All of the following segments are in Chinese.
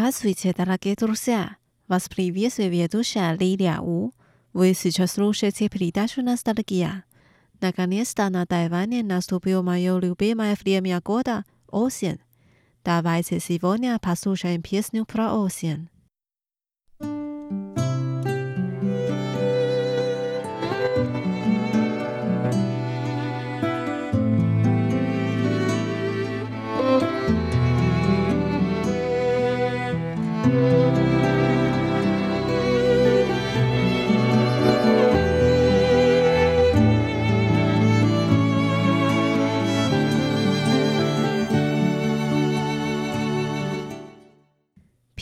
Здравствуйте, дорогие друзья! Вас приветствует ведущая Лилия У. Вы сейчас слушаете передачу «Ностальгия». Наконец-то на Тайване наступил мое любимое время года – осень. Давайте сегодня послушаем песню про осень.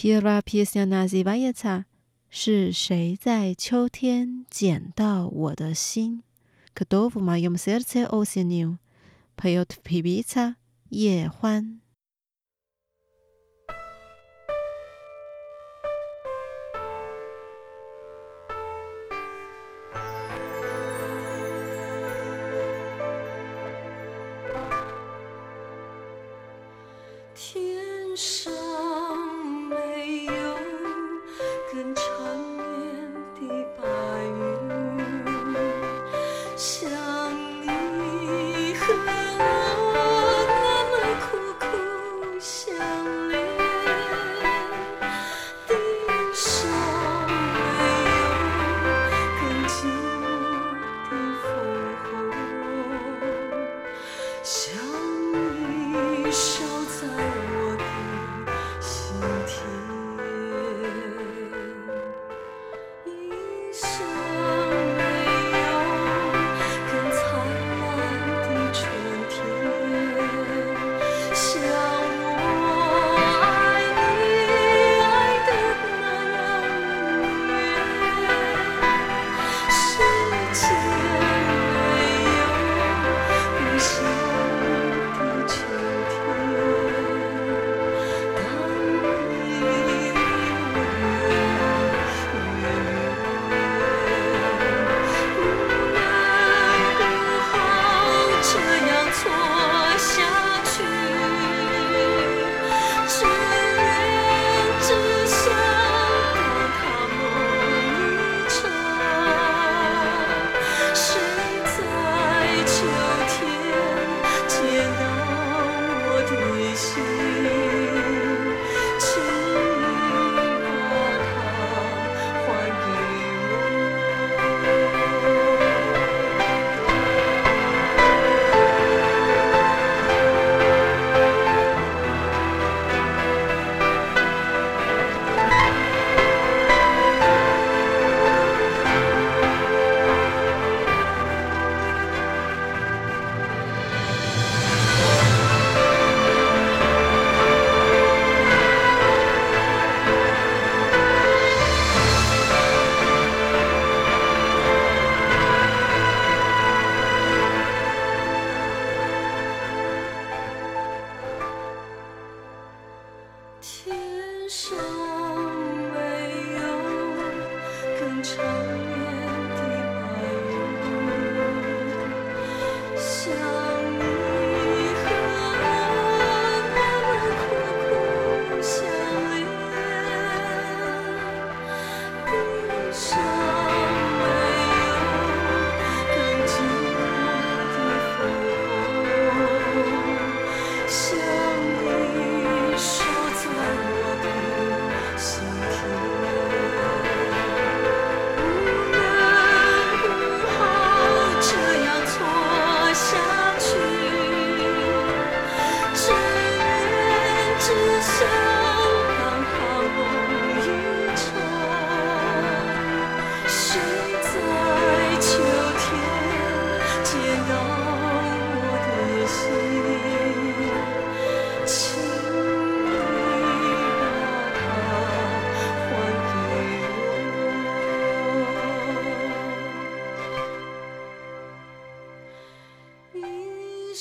皮拉皮斯纳西瓦耶查，是谁在秋天捡到我的心？可多夫玛用色彩欧西纽，朋友皮皮查夜欢。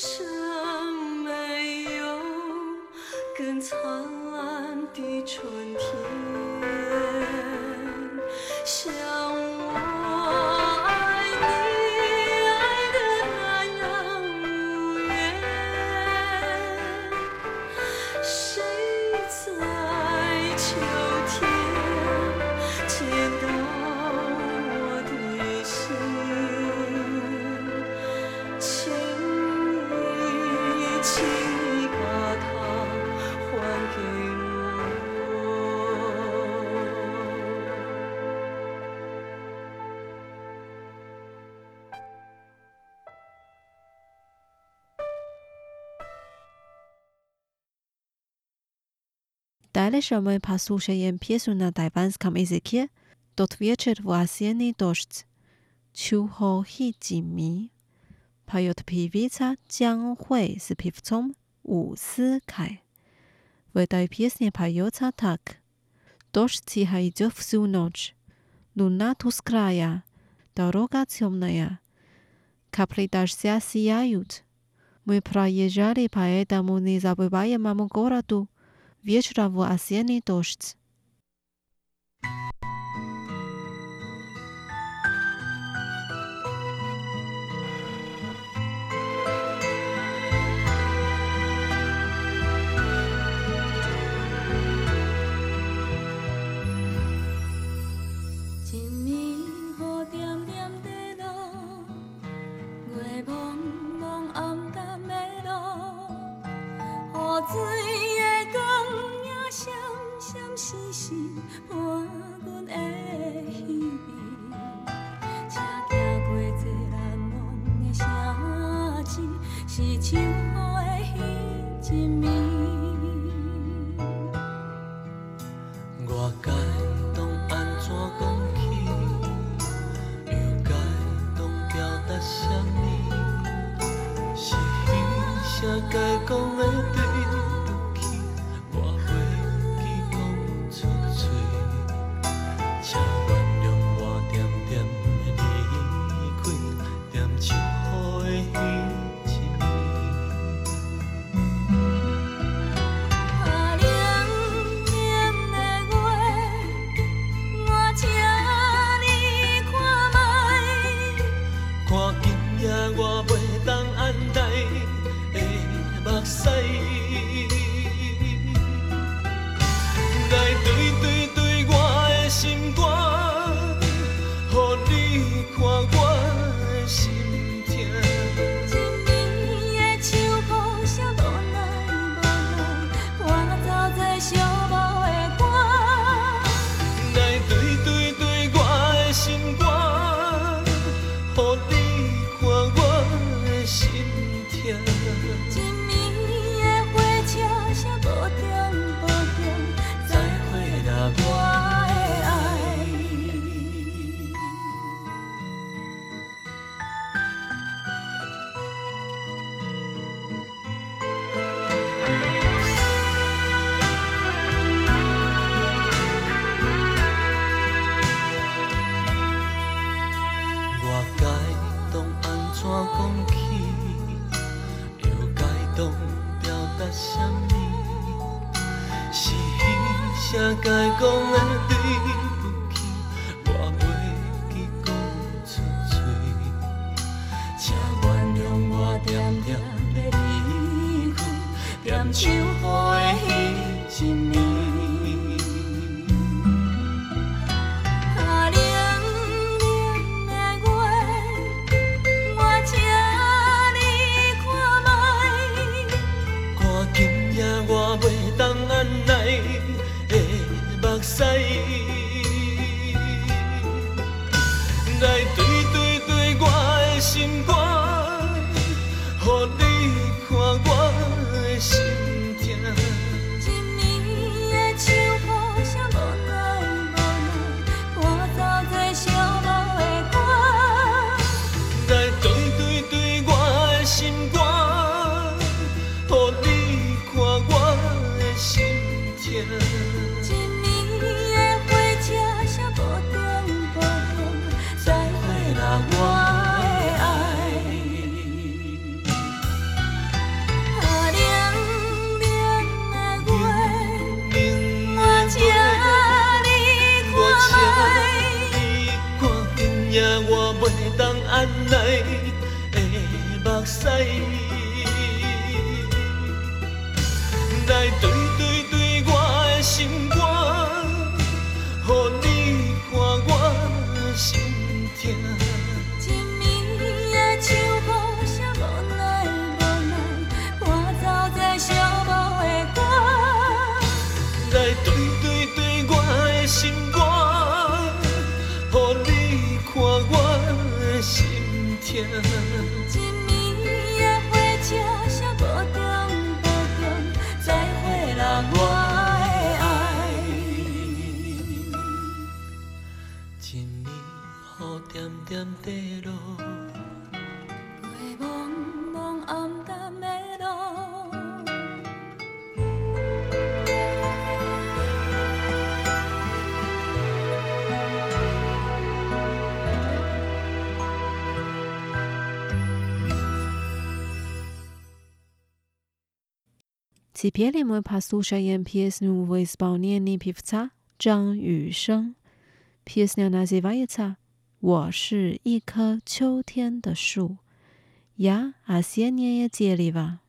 生没有更灿烂的春天？Дальше мы послушаем песню на тайванском языке «Тот вечер в осенний дождь» «Чухо хи ми». Поет певица江Hui с певцом У Си Кай. В этой песне поется так. Дождь тихо идет всю ночь. Луна тусклая, дорога темная. Капли дождя сияют. Мы проезжали по этому незабываемому городу vjeqra vë asjeni toshtë. 是是伴阮的。讲起，又该懂表达什么？是彼声该讲的对不起，我袂记讲出嘴，请原谅我点点的离开，点唱歌的。今夜的火车声无停无停，在送人我的爱。今夜雨点点落。Теперь мы послушаем песню в исполнении певца Зhang Yusheng. Песня называется «我是一棵秋天的树». Я осеннее дерево.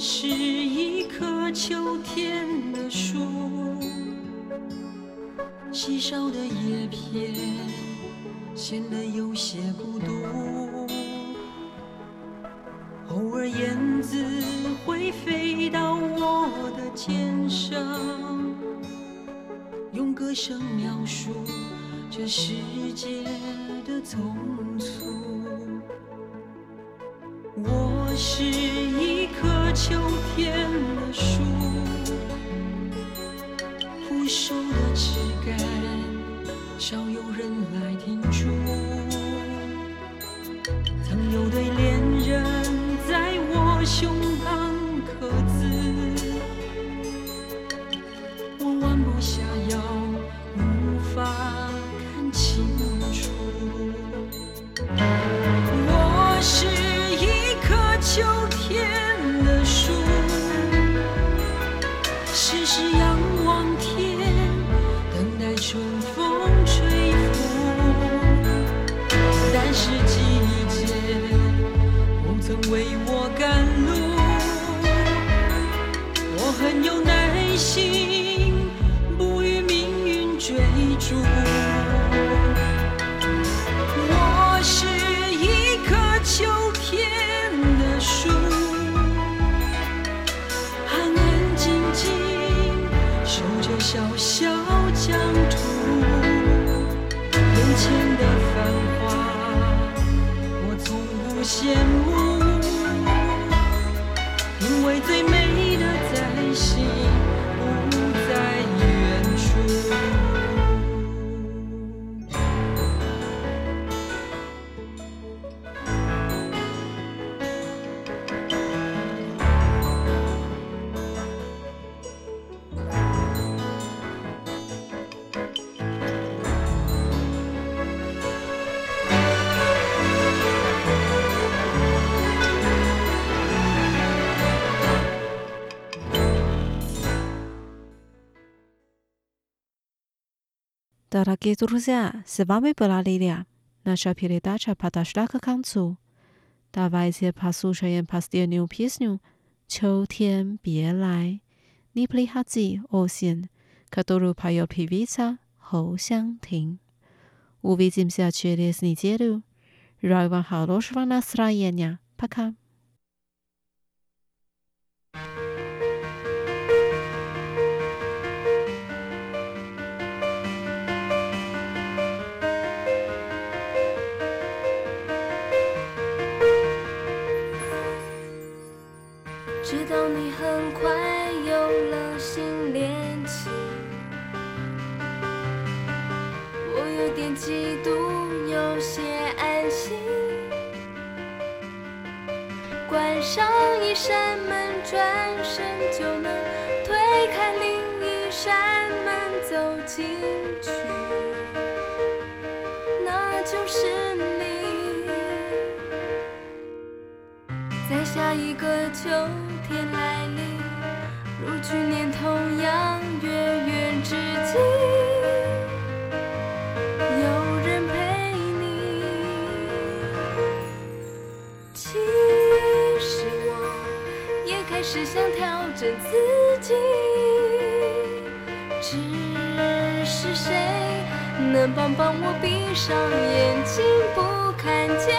是一棵秋天的树，稀少的叶片显得有些孤独。偶尔燕子会飞到我的肩上，用歌声描述这世界的匆促。秋天的树，枯瘦的枝干，少有人来停驻。Dara Gedruzia, Sivami Bralilia, Nasha Piridacha Padashlaka Kansu, Davaisia Pasushayan Pastia New Pisnu, Cho Tien Bie Lai, Nipli Hazi, Ocean, Kaduru Payo Pivita, Ho Xiang Ting. Uvizimsia Chiris Nijeru, Raiva Halosvana Srayenya, Pakam. 个秋。天来临，如去年同样月圆之际，有人陪你。其实我也开始想调整自己，只是谁能帮帮我闭上眼睛，不看见